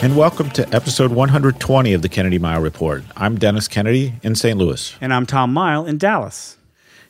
And welcome to episode 120 of the Kennedy Mighell Report. I'm Dennis Kennedy in St. Louis. And I'm Tom Mighell in Dallas.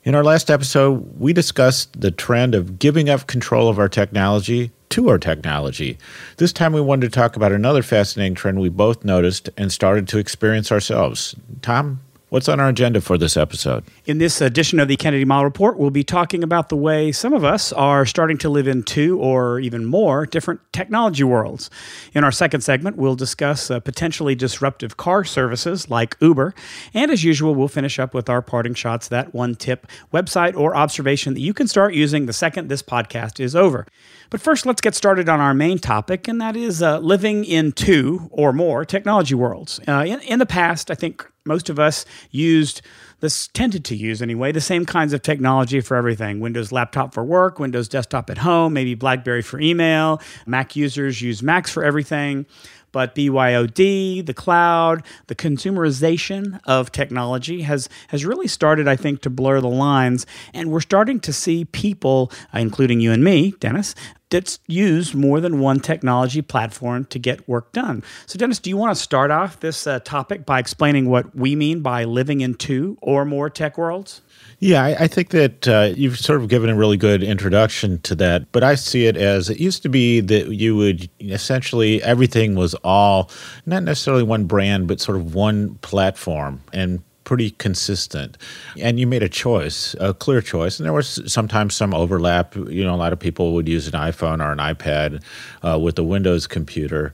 In our last episode, we discussed the trend of giving up control of our technology to our technology. This time, we wanted to talk about another fascinating trend we both noticed and started to experience ourselves. Tom, What's on our agenda for this episode? In this edition of the Kennedy Mighell Report, we'll be talking about the way some of us are starting to live in two or even more different technology worlds. In our second segment, we'll discuss uh, potentially disruptive car services like Uber. And as usual, we'll finish up with our parting shots that one tip, website, or observation that you can start using the second this podcast is over. But first, let's get started on our main topic, and that is uh, living in two or more technology worlds. Uh, in, in the past, I think most of us used this tended to use anyway the same kinds of technology for everything. Windows laptop for work windows desktop at home maybe blackberry for email. Mac users use macs for everything but BYOD, the cloud, the consumerization of technology has has really started, I think, to blur the lines, and we're starting to see people, uh, including you and me, Dennis, that's used more than one technology platform to get work done. So, Dennis, do you want to start off this uh, topic by explaining what we mean by living in two or more tech worlds? Yeah, I, I think that uh, you've sort of given a really good introduction to that. But I see it as it used to be that you would essentially everything was all not necessarily one brand, but sort of one platform. And pretty consistent. And you made a choice, a clear choice. And there was sometimes some overlap. You know, a lot of people would use an iPhone or an iPad uh, with a Windows computer.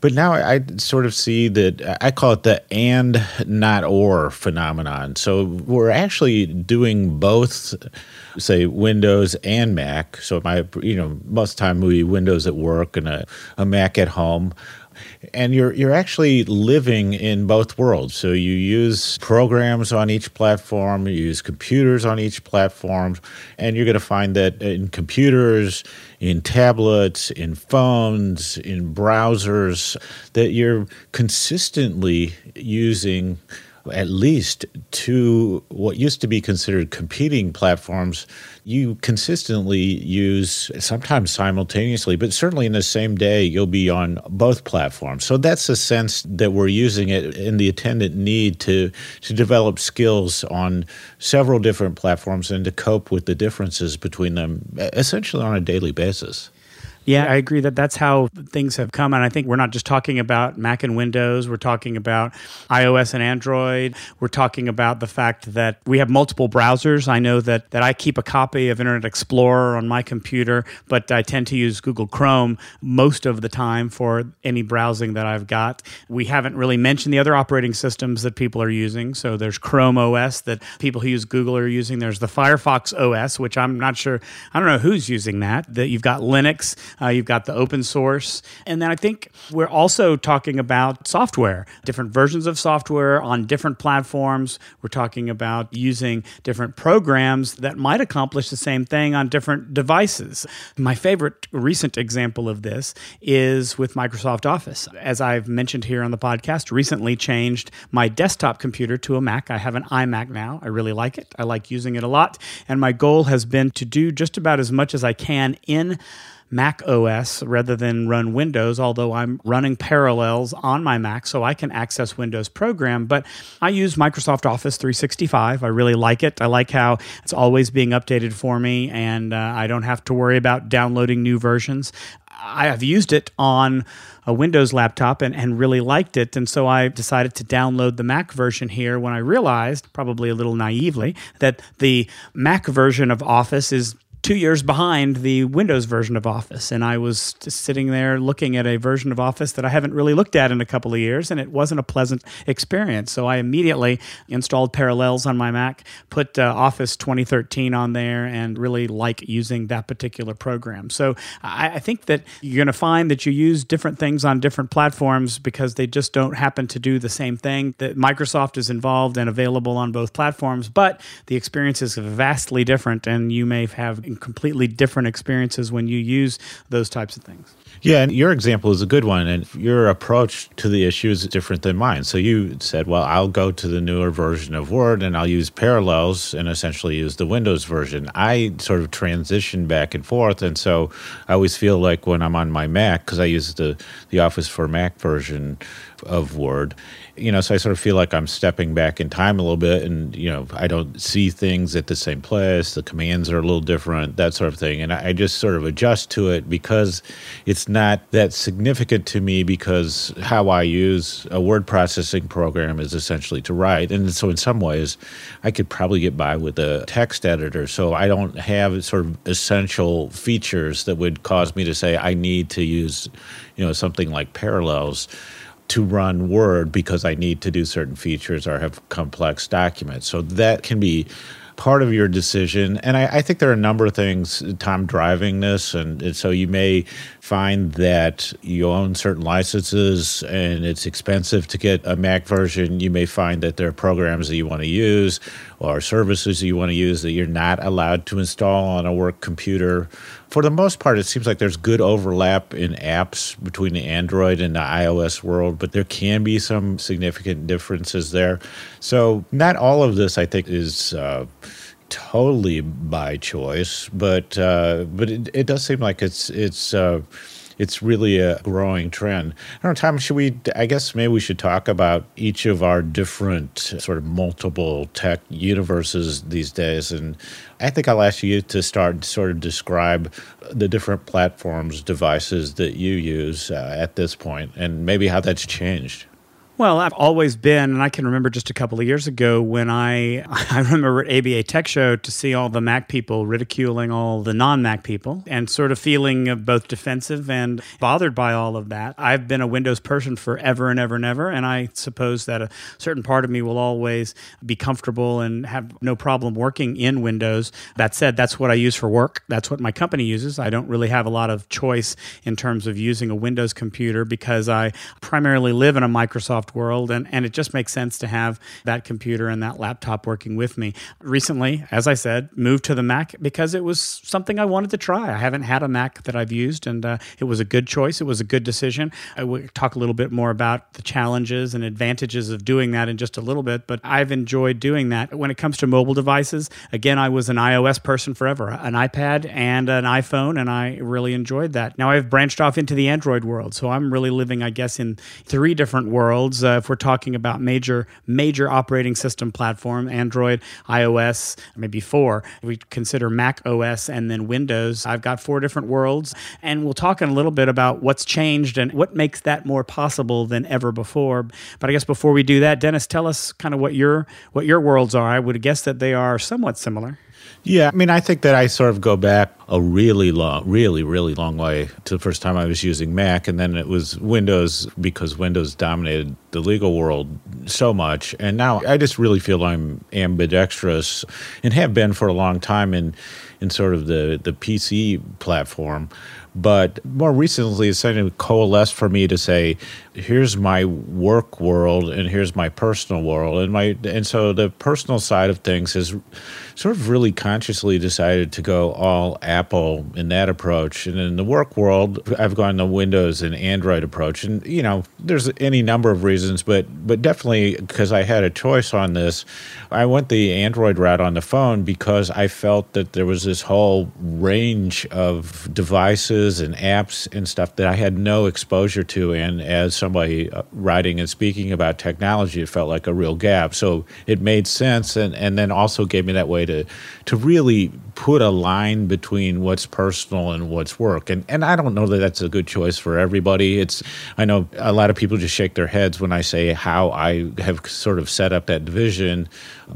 But now I sort of see that I call it the and not or phenomenon. So we're actually doing both, say Windows and Mac. So my, you know, most of the time we Windows at work and a, a Mac at home and you're you're actually living in both worlds. So you use programs on each platform, you use computers on each platform, and you're going to find that in computers, in tablets, in phones, in browsers, that you're consistently using at least two what used to be considered competing platforms you consistently use sometimes simultaneously but certainly in the same day you'll be on both platforms. So that's a sense that we're using it in the attendant need to to develop skills on several different platforms and to cope with the differences between them essentially on a daily basis yeah, I agree that that's how things have come. And I think we're not just talking about Mac and Windows, we're talking about iOS and Android. We're talking about the fact that we have multiple browsers. I know that, that I keep a copy of Internet Explorer on my computer, but I tend to use Google Chrome most of the time for any browsing that I've got. We haven't really mentioned the other operating systems that people are using. So there's Chrome OS that people who use Google are using. There's the Firefox OS, which I'm not sure, I don't know who's using that. That you've got Linux uh, you've got the open source. And then I think we're also talking about software, different versions of software on different platforms. We're talking about using different programs that might accomplish the same thing on different devices. My favorite recent example of this is with Microsoft Office. As I've mentioned here on the podcast, recently changed my desktop computer to a Mac. I have an iMac now. I really like it. I like using it a lot. And my goal has been to do just about as much as I can in Mac OS rather than run Windows, although I'm running parallels on my Mac so I can access Windows program. But I use Microsoft Office 365. I really like it. I like how it's always being updated for me and uh, I don't have to worry about downloading new versions. I have used it on a Windows laptop and, and really liked it. And so I decided to download the Mac version here when I realized, probably a little naively, that the Mac version of Office is two years behind the Windows version of Office. And I was sitting there looking at a version of Office that I haven't really looked at in a couple of years, and it wasn't a pleasant experience. So I immediately installed Parallels on my Mac, put uh, Office 2013 on there, and really like using that particular program. So I, I think that you're going to find that you use different things on different platforms because they just don't happen to do the same thing. That Microsoft is involved and available on both platforms, but the experience is vastly different, and you may have completely different experiences when you use those types of things. Yeah, and your example is a good one, and your approach to the issue is different than mine. So you said, well, I'll go to the newer version of Word and I'll use parallels and essentially use the Windows version. I sort of transition back and forth, and so I always feel like when I'm on my Mac, because I use the, the Office for Mac version of Word, you know, so I sort of feel like I'm stepping back in time a little bit, and you know, I don't see things at the same place. The commands are a little different, that sort of thing, and I just sort of adjust to it because it's not that significant to me because how I use a word processing program is essentially to write, and so in some ways, I could probably get by with a text editor. So I don't have sort of essential features that would cause me to say I need to use, you know, something like parallels to run Word because I need to do certain features or have complex documents. So that can be part of your decision. And I, I, think there are a number of things, Tom, driving this. And, and, so you may find that you own certain licenses and it's expensive to get a Mac version. You may find that there are programs that you want to use or services that you want to use that you're not allowed to install on a work computer for the most part, it seems like there's good overlap in apps between the Android and the iOS world, but there can be some significant differences there. So, not all of this, I think, is. Uh, totally by choice, but uh, but it, it, does seem like it's it's uh, it's really a growing trend. I don't know, Tom, should we, I guess maybe we should talk about each of our different sort of multiple tech universes these days. And I think I'll ask you to start sort of describe the different platforms, devices that you use uh, at this point, and maybe how that's changed. Well, I've always been, and I can remember just a couple of years ago when I I remember at ABA Tech Show to see all the Mac people ridiculing all the non-Mac people, and sort of feeling both defensive and bothered by all of that. I've been a Windows person forever and ever and ever, and I suppose that a certain part of me will always be comfortable and have no problem working in Windows. That said, that's what I use for work. That's what my company uses. I don't really have a lot of choice in terms of using a Windows computer because I primarily live in a Microsoft Microsoft world, and, and it just makes sense to have that computer and that laptop working with me. Recently, as I said, moved to the Mac because it was something I wanted to try. I haven't had a Mac that I've used, and uh, it was a good choice. It was a good decision. I will talk a little bit more about the challenges and advantages of doing that in just a little bit, but I've enjoyed doing that. When it comes to mobile devices, again, I was an iOS person forever, an iPad and an iPhone, and I really enjoyed that. Now I've branched off into the Android world, so I'm really living, I guess, in three different worlds uh, if we're talking about major major operating system platform, Android, iOS, maybe four. We consider Mac OS and then Windows. I've got four different worlds, and we'll talk in a little bit about what's changed and what makes that more possible than ever before. But I guess before we do that, Dennis, tell us kind of what your what your worlds are. I would guess that they are somewhat similar. Yeah, I mean, I think that I sort of go back a really long, really, really long way to the first time I was using Mac, and then it was Windows because Windows dominated the legal world so much. And now I just really feel I'm ambidextrous and have been for a long time in in sort of the the PC platform. But more recently, it's starting to coalesce for me to say, here's my work world and here's my personal world, and my and so the personal side of things has sort of really consciously decided to go all Apple in that approach. And in the work world, I've gone the Windows and Android approach. And you know, there's any number of reasons, but but definitely because I had a choice on this, I went the Android route on the phone because I felt that there was this whole range of devices and apps and stuff that I had no exposure to. And as somebody uh, writing and speaking about technology, it felt like a real gap. So it made sense, and, and then also gave me that way to to really put a line between what's personal and what's work. And and I don't know that that's a good choice for everybody. It's I know a lot of people just shake their heads when I say how I have sort of set up that division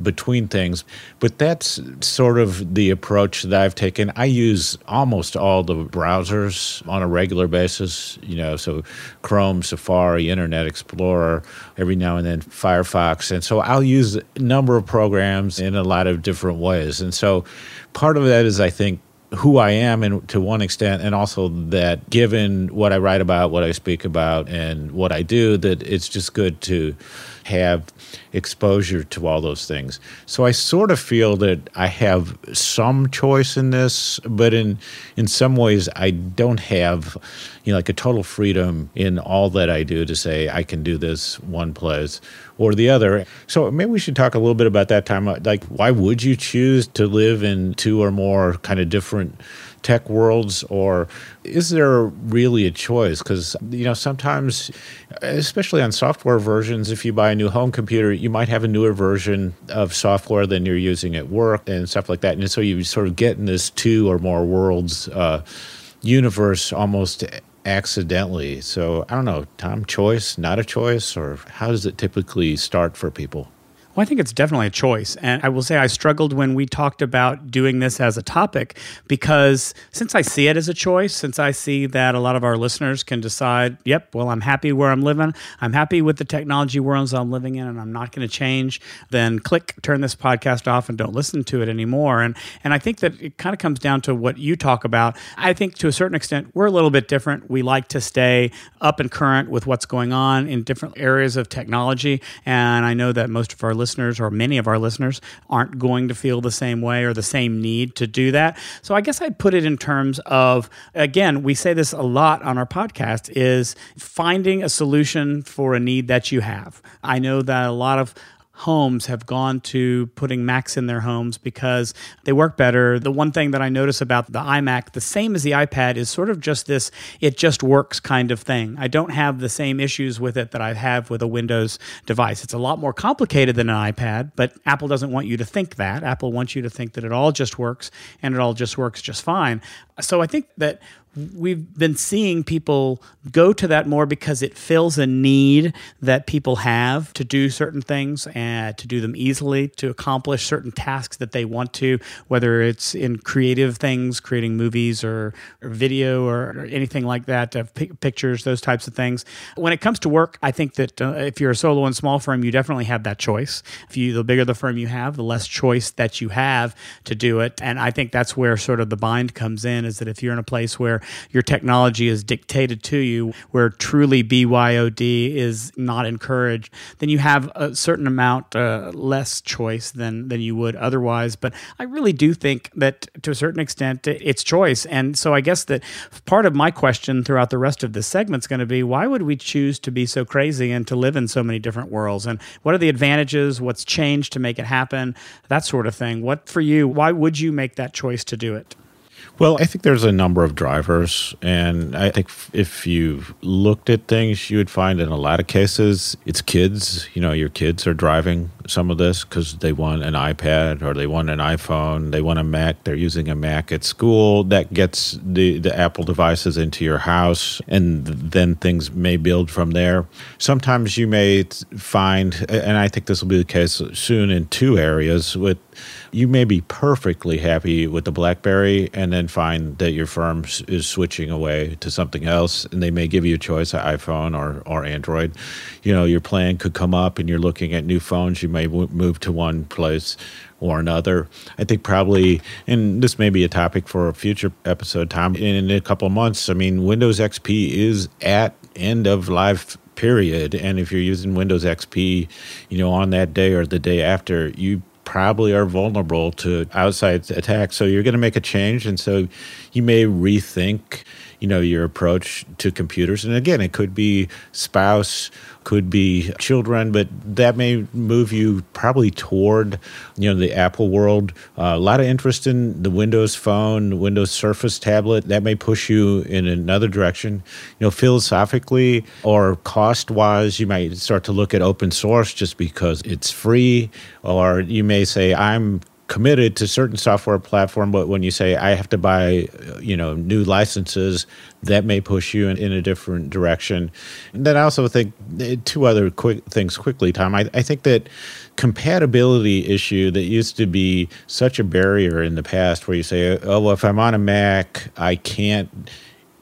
between things, but that's sort of the approach that I've taken. I use almost all the browsers on a regular basis, you know, so Chrome, Safari, Internet Explorer, every now and then Firefox. And so I'll use a number of programs in a lot of different ways. And so part of that is, I think, who I am and to one extent, and also that given what I write about, what I speak about, and what I do, that it's just good to have exposure to all those things. So I sort of feel that I have some choice in this, but in in some ways I don't have you know like a total freedom in all that I do to say I can do this one place or the other. So maybe we should talk a little bit about that time like why would you choose to live in two or more kind of different tech worlds, or is there really a choice? Because, you know, sometimes, especially on software versions, if you buy a new home computer, you might have a newer version of software than you're using at work and stuff like that. And so you sort of get in this two or more worlds uh, universe almost accidentally. So I don't know, Tom, choice, not a choice, or how does it typically start for people? Well, I think it's definitely a choice. And I will say I struggled when we talked about doing this as a topic because since I see it as a choice, since I see that a lot of our listeners can decide, yep, well, I'm happy where I'm living, I'm happy with the technology worlds I'm living in, and I'm not going to change, then click, turn this podcast off and don't listen to it anymore. And, and I think that it kind of comes down to what you talk about. I think to a certain extent, we're a little bit different. We like to stay up and current with what's going on in different areas of technology. And I know that most of our listeners or many of our listeners aren't going to feel the same way or the same need to do that. So I guess I'd put it in terms of again, we say this a lot on our podcast is finding a solution for a need that you have. I know that a lot of homes have gone to putting Macs in their homes because they work better. The one thing that I notice about the iMac, the same as the iPad, is sort of just this it just works kind of thing. I don't have the same issues with it that I have with a Windows device. It's a lot more complicated than an iPad, but Apple doesn't want you to think that. Apple wants you to think that it all just works and it all just works just fine. So I think that we've been seeing people go to that more because it fills a need that people have to do certain things and to do them easily to accomplish certain tasks that they want to whether it's in creative things creating movies or, or video or, or, anything like that uh, p- pictures those types of things. When it comes to work i think that uh, if you're a solo and small firm you definitely have that choice. If you the bigger the firm you have the less choice that you have to do it. And i think that's where sort of the bind comes in is that if you're in a place where your technology is dictated to you, where truly BYOD is not encouraged, then you have a certain amount uh, less choice than than you would otherwise. But I really do think that to a certain extent it's choice, and so I guess that part of my question throughout the rest of this segment is going to be why would we choose to be so crazy and to live in so many different worlds, and what are the advantages? What's changed to make it happen? That sort of thing. What for you? Why would you make that choice to do it? Well, I think there's a number of drivers. And I think if you looked at things, you would find in a lot of cases it's kids. You know, your kids are driving some of this because they want an iPad or they want an iPhone, they want a Mac, they're using a Mac at school. That gets the, the Apple devices into your house, and then things may build from there. Sometimes you may find, and I think this will be the case soon in two areas with you may be perfectly happy with the BlackBerry and then find that your firm is switching away to something else, and they may give you a choice, iPhone or, or Android. You know, your plan could come up and you're looking at new phones. You may move to one place or another. I think probably, and this may be a topic for a future episode, Tom, in a couple months, I mean, Windows XP is at end of life period and if you're using windows xp you know on that day or the day after you probably are vulnerable to outside attacks. So you're going to make a change, and so you may rethink, you know, your approach to computers. And again, it could be spouse could be children, but that may move you probably toward, you know, the Apple world. Uh, a lot of interest in the Windows Phone, Windows Surface tablet. That may push you in another direction. You know, philosophically or cost-wise, you might start to look at open source just because it's free, or you may say, I'm committed to certain software platform, but when you say I have to buy, you know, new licenses, that may push you in, in a different direction. And then I also think eh, two other quick things quickly, Tom. I, I think that compatibility issue that used to be such a barrier in the past, where you say, oh, well, if I'm on a Mac, I can't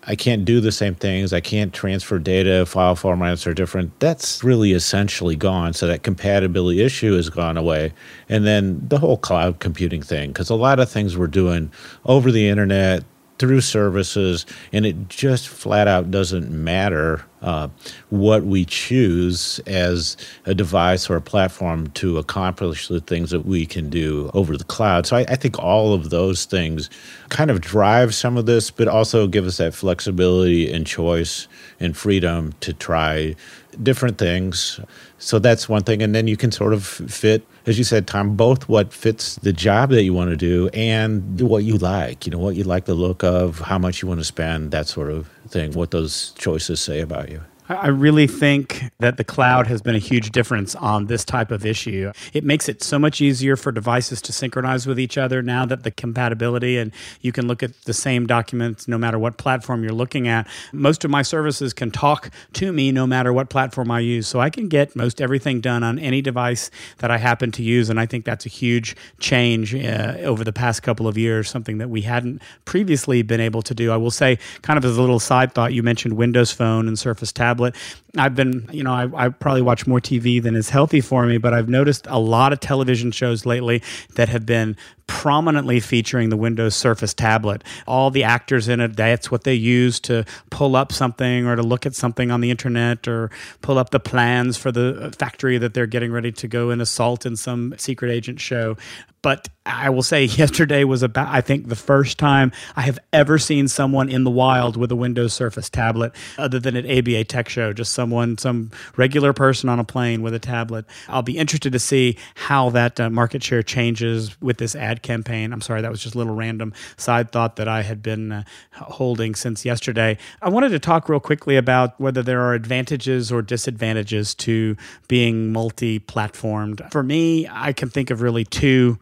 I can't do the same things. I can't transfer data. File formats are different. That's really essentially gone. So that compatibility issue has gone away. And then the whole cloud computing thing, because a lot of things we're doing over the internet through services, and it just flat out doesn't matter uh, what we choose as a device or a platform to accomplish the things that we can do over the cloud. So I, I think all of those things kind of drive some of this, but also give us that flexibility and choice and freedom to try different things. So that's one thing. And then you can sort of fit, as you said, Tom, both what fits the job that you want to do and what you like, you know, what you like the look of, how much you want to spend, that sort of thing, what those choices say about you. I really think that the cloud has been a huge difference on this type of issue. It makes it so much easier for devices to synchronize with each other now that the compatibility and you can look at the same documents no matter what platform you're looking at. Most of my services can talk to me no matter what platform I use. So I can get most everything done on any device that I happen to use. And I think that's a huge change uh, over the past couple of years, something that we hadn't previously been able to do. I will say, kind of as a little side thought, you mentioned Windows Phone and Surface Tablet tablet. I've been, you know, I, I, probably watch more TV than is healthy for me, but I've noticed a lot of television shows lately that have been prominently featuring the Windows Surface tablet. All the actors in it, that's what they use to pull up something or to look at something on the internet or pull up the plans for the factory that they're getting ready to go and assault in some secret agent show. But I will say yesterday was about, I think, the first time I have ever seen someone in the wild with a Windows Surface tablet other than at ABA Tech Show, just someone, some regular person on a plane with a tablet. I'll be interested to see how that uh, market share changes with this ad campaign. I'm sorry, that was just a little random side thought that I had been uh, holding since yesterday. I wanted to talk real quickly about whether there are advantages or disadvantages to being multi platformed. For me, I can think of really two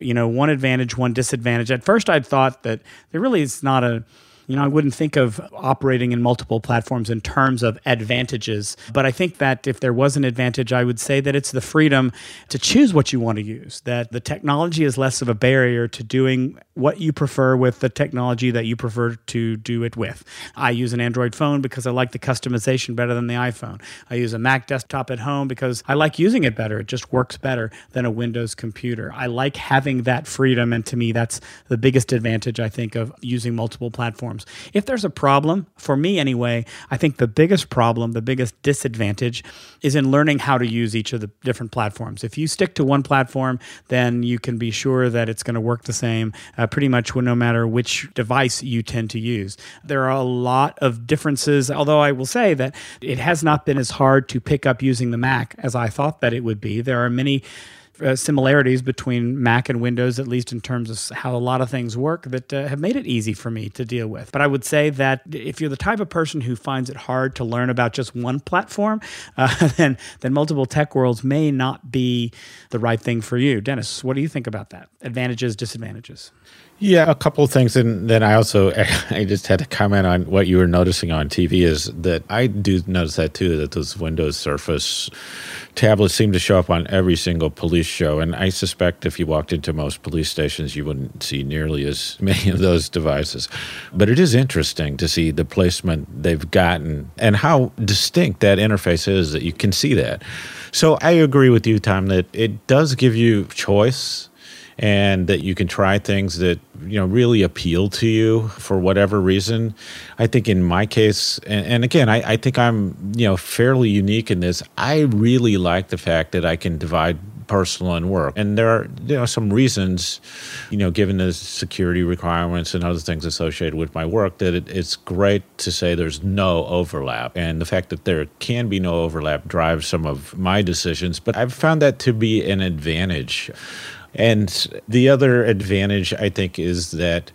you know, one advantage, one disadvantage. At first, I'd thought that there really is not a you know, I wouldn't think of operating in multiple platforms in terms of advantages. But I think that if there was an advantage, I would say that it's the freedom to choose what you want to use, that the technology is less of a barrier to doing what you prefer with the technology that you prefer to do it with. I use an Android phone because I like the customization better than the iPhone. I use a Mac desktop at home because I like using it better. It just works better than a Windows computer. I like having that freedom. And to me, that's the biggest advantage, I think, of using multiple platforms. If there's a problem, for me anyway, I think the biggest problem, the biggest disadvantage is in learning how to use each of the different platforms. If you stick to one platform, then you can be sure that it's going to work the same uh, pretty much no matter which device you tend to use. There are a lot of differences, although I will say that it has not been as hard to pick up using the Mac as I thought that it would be. There are many uh, similarities between Mac and Windows, at least in terms of how a lot of things work, that uh, have made it easy for me to deal with. But I would say that if you're the type of person who finds it hard to learn about just one platform, uh, then then multiple tech worlds may not be the right thing for you. Dennis, what do you think about that? Advantages, disadvantages. Yeah, a couple of things, and then I also I just had to comment on what you were noticing on TV is that I do notice that too that those Windows Surface tablets seem to show up on every single police show, and I suspect if you walked into most police stations, you wouldn't see nearly as many of those devices. But it is interesting to see the placement they've gotten and how distinct that interface is that you can see that. So I agree with you, Tom, that it does give you choice and that you can try things that you know really appeal to you for whatever reason. I think in my case, and, and again, I, I, think I'm you know fairly unique in this. I really like the fact that I can divide personal and work, and there are you know some reasons, you know, given the security requirements and other things associated with my work, that it, it's great to say there's no overlap, and the fact that there can be no overlap drives some of my decisions. But I've found that to be an advantage. And the other advantage, I think, is that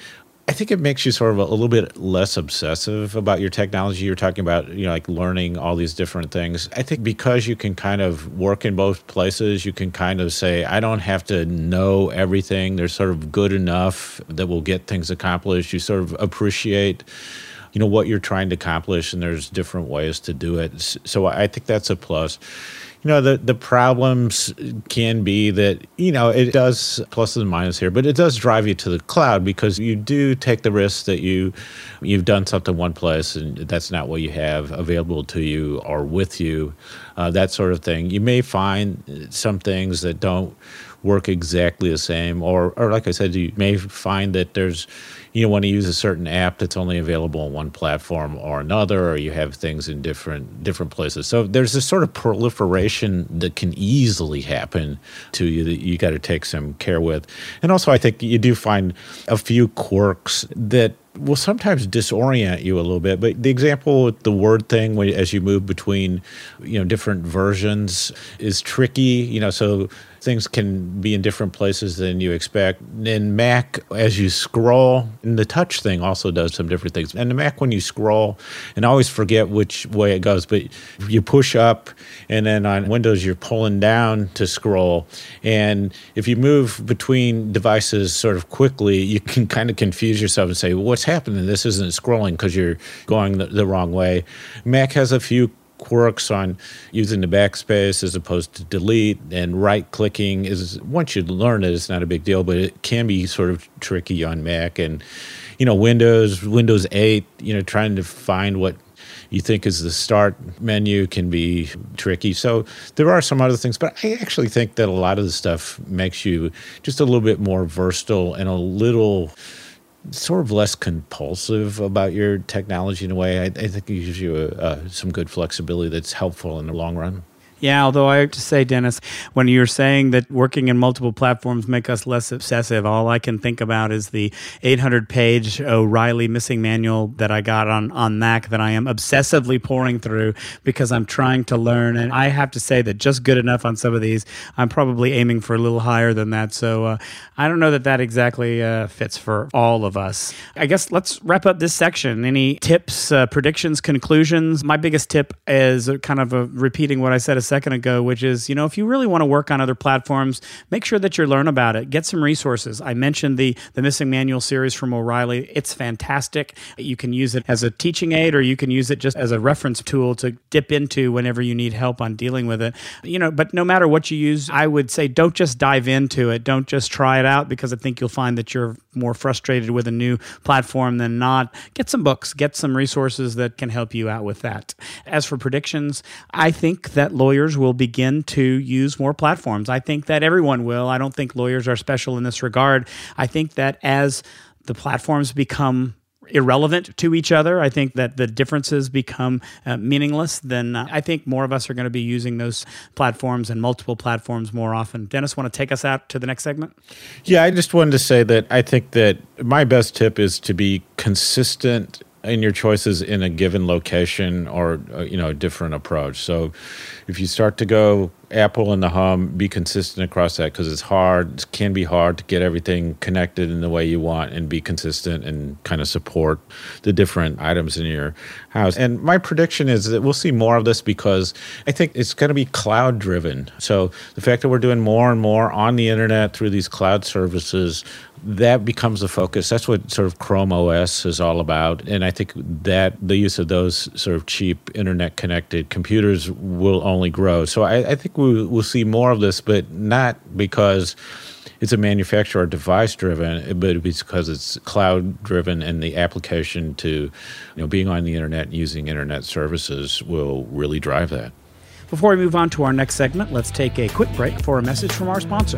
I think it makes you sort of a, little bit less obsessive about your technology. You're talking about, you know, like learning all these different things. I think because you can kind of work in both places, you can kind of say, I don't have to know everything. There's sort of good enough that will get things accomplished. You sort of appreciate you know what you're trying to accomplish and there's different ways to do it so i think that's a plus you know the the problems can be that you know it does and minuses here but it does drive you to the cloud because you do take the risk that you you've done something one place and that's not what you have available to you or with you uh, that sort of thing. You may find some things that don't work exactly the same or or like i said you may find that there's you want to use a certain app that's only available on one platform or another, or you have things in different different places. So there's this sort of proliferation that can easily happen to you that you got to take some care with. And also, I think you do find a few quirks that will sometimes disorient you a little bit. But the example with the word thing, as you move between, you know, different versions, is tricky. You know, so things can be in different places than you expect. In Mac, as you scroll, and the touch thing also does some different things. And the Mac, when you scroll, and I always forget which way it goes, but you push up, and then on Windows, you're pulling down to scroll. And if you move between devices sort of quickly, you can kind of confuse yourself and say, well, what's happening? This isn't scrolling because you're going the, the wrong way. Mac has a few quirks on using the backspace as opposed to delete and right clicking is once you learn it it's not a big deal but it can be sort of tricky on mac and you know windows windows 8 you know trying to find what you think is the start menu can be tricky. So there are some other things, but I actually think that a lot of the stuff makes you just a little bit more versatile and a little sort of less compulsive about your technology in a way. I, I think it gives you a, a, some good flexibility that's helpful in the long run. Yeah, although I have to say, Dennis, when you're saying that working in multiple platforms make us less obsessive, all I can think about is the 800 page O'Reilly missing manual that I got on, on Mac that I am obsessively poring through because I'm trying to learn. And I have to say that just good enough on some of these, I'm probably aiming for a little higher than that. So uh, I don't know that that exactly uh, fits for all of us. I guess let's wrap up this section. Any tips, uh, predictions, conclusions? My biggest tip is kind of repeating what I said a second ago, which is, you know, if you really want to work on other platforms, make sure that you learn about it. Get some resources. I mentioned the the Missing Manual series from O'Reilly. It's fantastic. You can use it as a teaching aid or you can use it just as a reference tool to dip into whenever you need help on dealing with it. You know, but no matter what you use, I would say don't just dive into it. Don't just try it out because I think you'll find that you're more frustrated with a new platform than not. Get some books, get some resources that can help you out with that. As for predictions, I think that lawyers lawyers will begin to use more platforms. I think that everyone will. I don't think lawyers are special in this regard. I think that as the platforms become irrelevant to each other. I think that the differences become uh, meaningless. Then uh, I think more of us are going to be using those platforms and multiple platforms more often. Dennis, want to take us out to the next segment? Yeah, I just wanted to say that I think that my best tip is to be consistent in your choices in a given location or uh, you know a different approach. So if you start to go apple and the hum be consistent across that because it's hard it can be hard to get everything connected in the way you want and be consistent and kind of support the different items in your house. And my prediction is that we'll see more of this because i think it's going to be cloud driven. So the fact that we're doing more and more on the internet through these cloud services that becomes the focus. That's what sort of Chrome OS is all about. And I think that the use of those sort of cheap internet connected computers will only grow. So I, I think we, will see more of this, but not because it's a manufacturer device driven, but because it's cloud driven and the application to you know being on the internet and using internet services will really drive that. Before we move on to our next segment, let's take a quick break for a message from our sponsor.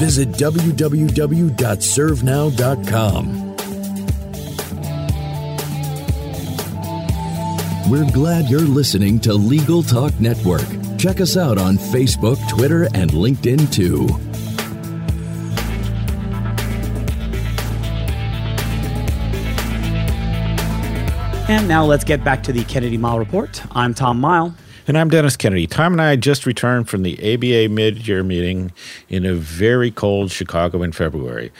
visit www.servenow.com. We're glad you're listening to Legal Talk Network. Check us out on Facebook, Twitter, and LinkedIn too. And now let's get back to the Kennedy Mighell Report. I'm Tom Mighell. And I'm Dennis Kennedy. Tom and I just returned from the ABA mid year meeting in a very cold Chicago in February.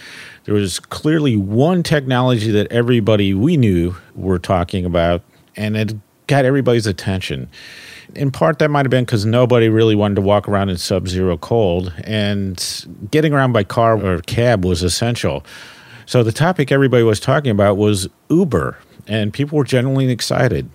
There was clearly one technology that everybody we knew were talking about, and it got everybody's attention. In part, that might have been because nobody really wanted to walk around in sub zero cold, and getting around by car or cab was essential. So, the topic everybody was talking about was Uber and people were genuinely excited.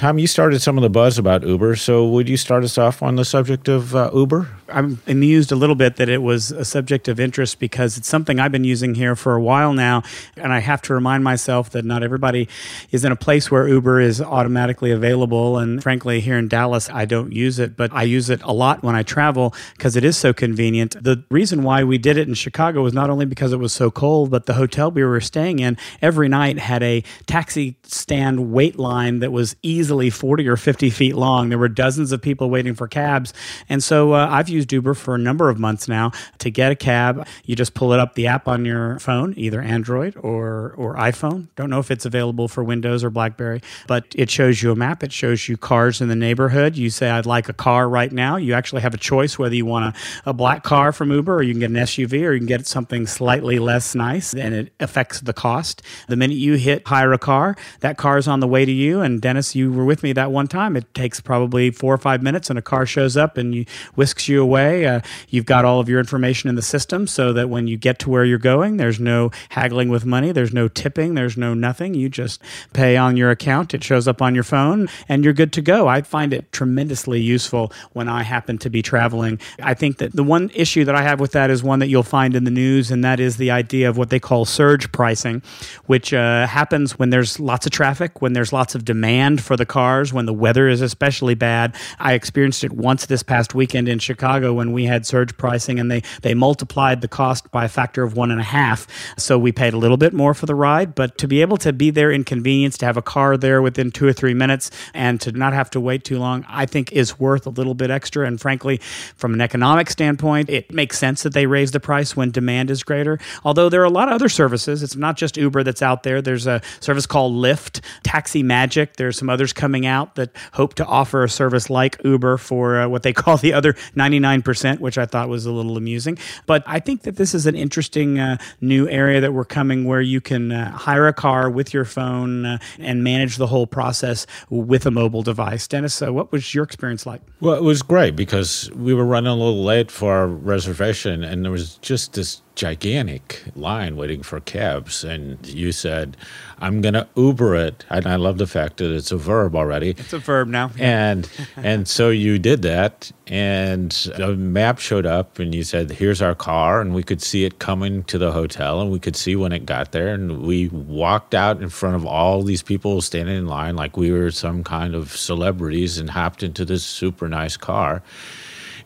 Tom, you started some of the buzz about Uber, so would you start us off on the subject of uh, Uber? I'm amused a little bit that it was a subject of interest because it's something I've been using here for a while now. And I have to remind myself that not everybody is in a place where Uber is automatically available. And frankly, here in Dallas, I don't use it, but I use it a lot when I travel because it is so convenient. The reason why we did it in Chicago was not only because it was so cold, but the hotel we were staying in every night had a taxi stand wait line that was easily 40 or 50 feet long. There were dozens of people waiting for cabs. And so uh, I've used used Uber for a number of months now. To get a cab, you just pull it up the app on your phone, either Android or or iPhone. Don't know if it's available for Windows or BlackBerry, but it shows you a map. It shows you cars in the neighborhood. You say I'd like a car right now. You actually have a choice whether you want a, a black car from Uber or you can get an SUV or you can get something slightly less nice and it affects the cost. The minute you hit hire a car, that car is on the way to you. And Dennis, you were with me that one time. It takes probably four or five minutes and a car shows up and you whisks you away. Uh, you've got all of your information in the system so that when you get to where you're going, there's no haggling with money, there's no tipping, there's no nothing. You just pay on your account, it shows up on your phone, and you're good to go. I find it tremendously useful when I happen to be traveling. I think that the one issue that I have with that is one that you'll find in the news, and that is the idea of what they call surge pricing, which uh, happens when there's lots of traffic, when there's lots of demand for the cars, when the weather is especially bad. I experienced it once this past weekend in Chicago Chicago when we had surge pricing and they, they multiplied the cost by a factor of one and a half. So we paid a little bit more for the ride, but to be able to be there in convenience, to have a car there within two or three minutes and to not have to wait too long, I think is worth a little bit extra. And frankly, from an economic standpoint, it makes sense that they raise the price when demand is greater. Although there are a lot of other services, it's not just Uber that's out there. There's a service called Lyft, Taxi Magic. There's some others coming out that hope to offer a service like Uber for uh, what they call the other 99 99%, which I thought was a little amusing. But I think that this is an interesting uh, new area that we're coming where you can uh, hire a car with your phone uh, and manage the whole process with a mobile device. Dennis, uh, what was your experience like? Well, it was great because we were running a little late for our reservation and there was just this gigantic line waiting for cabs. And you said, I'm going to Uber it. And I love the fact that it's a verb already. It's a verb now. And, and so you did that. And the map showed up and you said, Here's our car. And we could see it coming to the hotel and we could see when it got there. And we walked out in front of all these people standing in line like we were some kind of celebrities and hopped into this super nice car.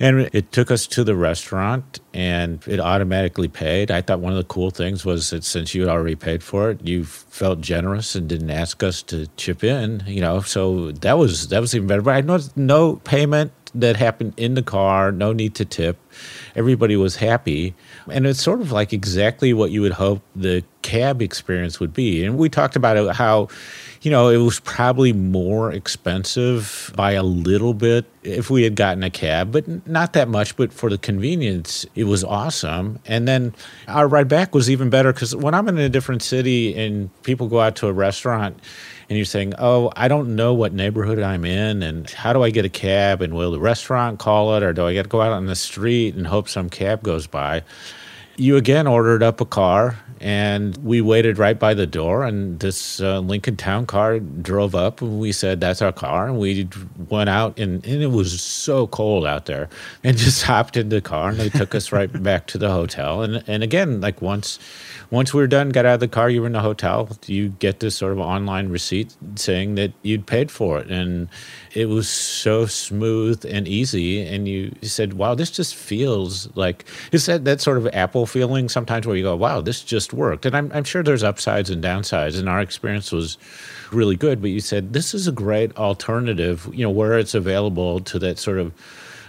And it took us to the restaurant and it automatically paid. I thought one of the cool things was that since you had already paid for it, you felt generous and didn't ask us to chip in, you know. So that was that was even better. But I noticed no payment that happened in the car, no need to tip. Everybody was happy. And it's sort of like exactly what you would hope the cab experience would be. And we talked about how you know, it was probably more expensive by a little bit if we had gotten a cab, but not that much. But for the convenience, it was awesome. And then our ride back was even better because when I'm in a different city and people go out to a restaurant, and you're saying, "Oh, I don't know what neighborhood I'm in, and how do I get a cab? And will the restaurant call it, or do I got to go out on the street and hope some cab goes by?" You again ordered up a car and we waited right by the door and this uh, lincoln town car drove up and we said that's our car and we went out and, and it was so cold out there and just hopped in the car and they took us right back to the hotel and, and again like once once we were done got out of the car you were in the hotel you get this sort of online receipt saying that you'd paid for it and it was so smooth and easy and you said wow this just feels like you said that sort of apple feeling sometimes where you go, wow, this just worked. And I'm, I'm sure there's upsides and downsides. And our experience was really good. But you said this is a great alternative, you know, where it's available to that sort of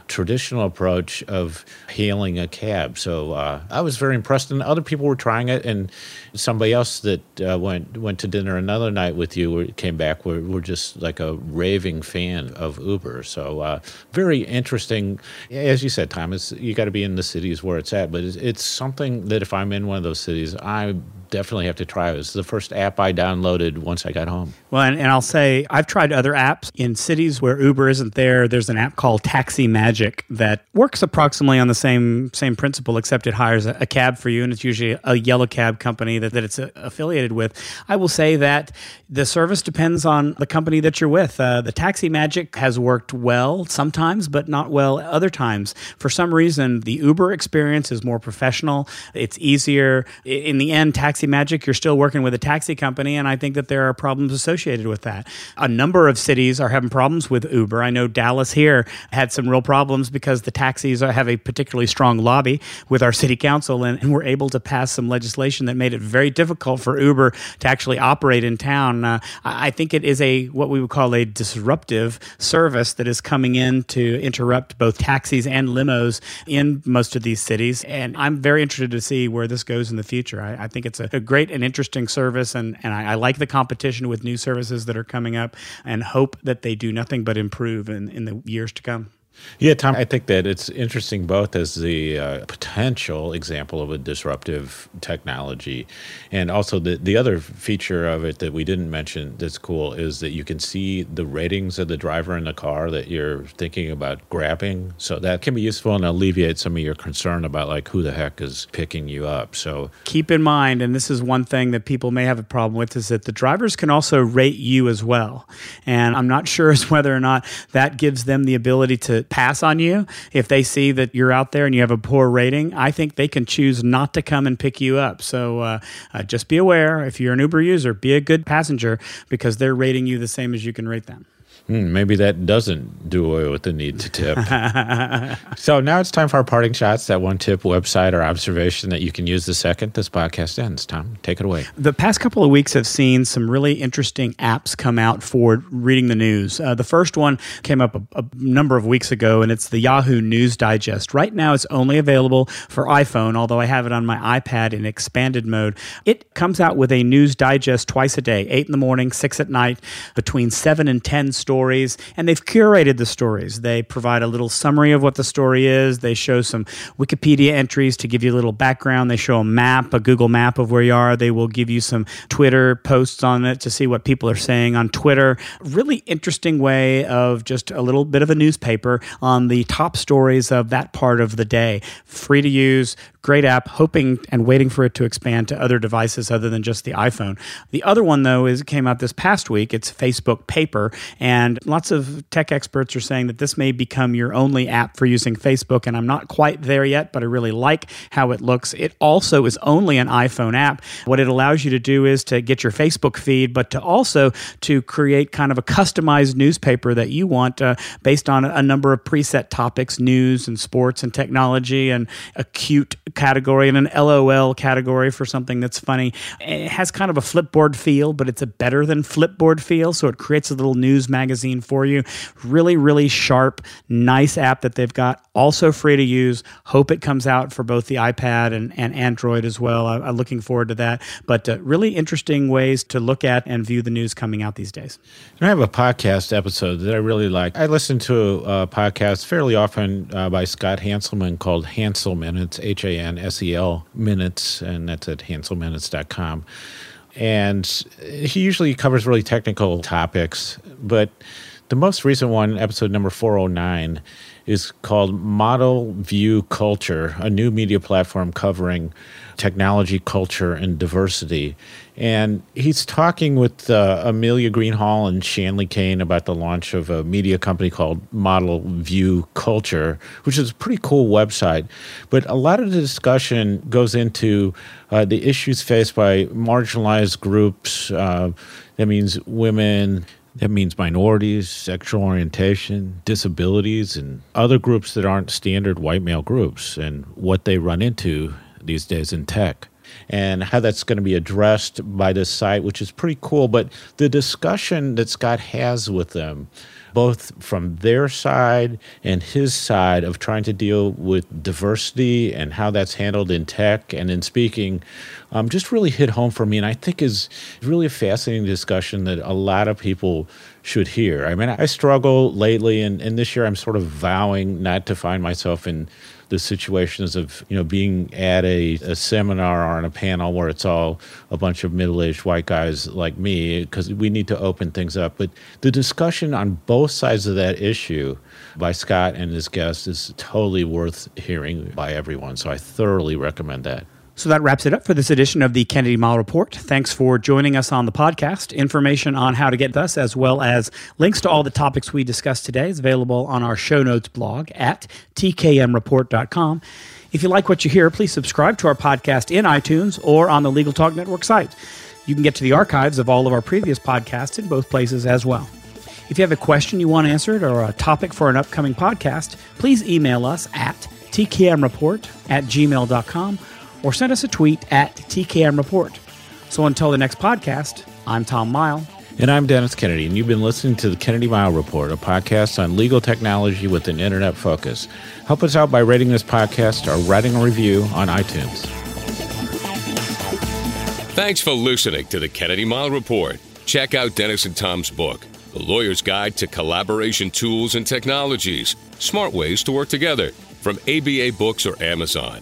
traditional approach of hailing a cab. So uh, I was very impressed, and other people were trying it. And somebody else that uh, went went to dinner another night with you came back. We're, we're just like a raving fan of Uber. So uh, very interesting. As you said, Thomas, you got to be in the cities where it's at. But it's, it's something that if I'm in one of those cities, I definitely have to try it. It's the first app I downloaded once I got home. Well, and, and I'll say I've tried other apps in cities where Uber isn't there. There's an app called Taxi Magic that works approximately on the same same principle, except it hires a, a cab for you, and it's usually a yellow cab company that, that it's a, uh, affiliated with. I will say that the service depends on the company that you're with. Uh, the Taxi Magic has worked well sometimes, but not well other times. For some reason, the Uber experience is more professional. It's easier. In the end, Taxi taxi magic, you're still working with a taxi company, and I think that there are problems associated with that. A number of cities are having problems with Uber. I know Dallas here had some real problems because the taxis have a particularly strong lobby with our city council, and, and we're able to pass some legislation that made it very difficult for Uber to actually operate in town. Uh, I think it is a what we would call a disruptive service that is coming in to interrupt both taxis and limos in most of these cities, and I'm very interested to see where this goes in the future. I, I think it's a a great and interesting service, and, and I, I, like the competition with new services that are coming up and hope that they do nothing but improve in, in the years to come. Yeah, Tom, I think that it's interesting both as the uh, potential example of a disruptive technology and also the, the other feature of it that we didn't mention that's cool is that you can see the ratings of the driver in the car that you're thinking about grabbing. So that can be useful and alleviate some of your concern about like who the heck is picking you up. So keep in mind, and this is one thing that people may have a problem with, is that the drivers can also rate you as well. And I'm not sure as whether or not that gives them the ability to pass on you if they see that you're out there and you have a poor rating. I think they can choose not to come and pick you up. So uh, uh, just be aware if you're an Uber user, be a good passenger because they're rating you the same as you can rate them. Hmm, maybe that doesn't do away with the need to tip. so now it's time for our parting shots. That one tip, website, or observation that you can use the second this podcast ends. Tom, take it away. The past couple of weeks have seen some really interesting apps come out for reading the news. Uh, the first one came up a, a, number of weeks ago, and it's the Yahoo News Digest. Right now, it's only available for iPhone, although I have it on my iPad in expanded mode. It comes out with a news digest twice a day, eight in the morning, six at night, between seven and ten stories stories, and they've curated the stories. They provide a little summary of what the story is. They show some Wikipedia entries to give you a little background. They show a map, a Google map of where you are. They will give you some Twitter posts on it to see what people are saying on Twitter. Really interesting way of just a little bit of a newspaper on the top stories of that part of the day. Free to use, Great app, hoping and waiting for it to expand to other devices other than just the iPhone. The other one, though, is came out this past week. It's Facebook Paper, and lots of tech experts are saying that this may become your only app for using Facebook. And I'm not quite there yet, but I really like how it looks. It also is only an iPhone app. What it allows you to do is to get your Facebook feed, but to also to create kind of a customized newspaper that you want uh, based on a number of preset topics, news and sports and technology and acute category and an LOL category for something that's funny. It has kind of a flipboard feel, but it's a better than flipboard feel. So it creates a little news magazine for you. Really, really sharp, nice app that they've got. Also free to use. Hope it comes out for both the iPad and, and Android as well. I, am looking forward to that. But uh, really interesting ways to look at and view the news coming out these days. I have a podcast episode that I really like. I listen to a podcast fairly often uh, by Scott Hanselman called Hanselminutes. It's H A N and SEL Minutes, and that's at hanselminutes.com. And he usually covers really technical topics, but the most recent one, episode number 409, is called Model View Culture, a new media platform covering technology, culture, and diversity. And he's talking with uh, Amelia Greenhall and Shanley Kane about the launch of a media company called Model View Culture, which is a pretty cool website. But a lot of the discussion goes into uh, the issues faced by marginalized groups. Uh, that means women, that means minorities, sexual orientation, disabilities, and other groups that aren't standard white male groups, and what they run into these days in tech and how that's going to be addressed by this site, which is pretty cool. But the discussion that Scott has with them, both from their side and his side of trying to deal with diversity and how that's handled in tech and in speaking, um, just really hit home for me. And I think is really a fascinating discussion that a lot of people should hear. I mean, I struggle lately, and, and this year I'm sort of vowing not to find myself in the situations of you know being at a, a seminar or on a panel where it's all a bunch of middle-aged white guys like me because we need to open things up. But the discussion on both sides of that issue by scott and his guests is totally worth hearing by everyone. So i thoroughly recommend that so that wraps it up for this edition of the Kennedy Mighell Report. Thanks for joining us on the podcast. Information on how to get us, as well as links to all the topics we discussed today, is available on our show notes blog at tkmreport.com. If you like what you hear, please subscribe to our podcast in iTunes or on the Legal Talk Network site. You can get to the archives of all of our previous podcasts in both places as well. If you have a question you want answered or a topic for an upcoming podcast, please email us at tkmreport at gmail.com or send us a tweet at TKM Report. So until the next podcast, I'm Tom Mighell. And I'm Dennis Kennedy, and you've been listening to the Kennedy Mighell Report, a podcast on legal technology with an internet focus. Help us out by rating this podcast or writing a review on iTunes. Thanks for listening to the Kennedy Mighell Report. Check out Dennis and Tom's book, The Lawyer's Guide to Collaboration Tools and Technologies Smart Ways to Work Together, from ABA Books or Amazon.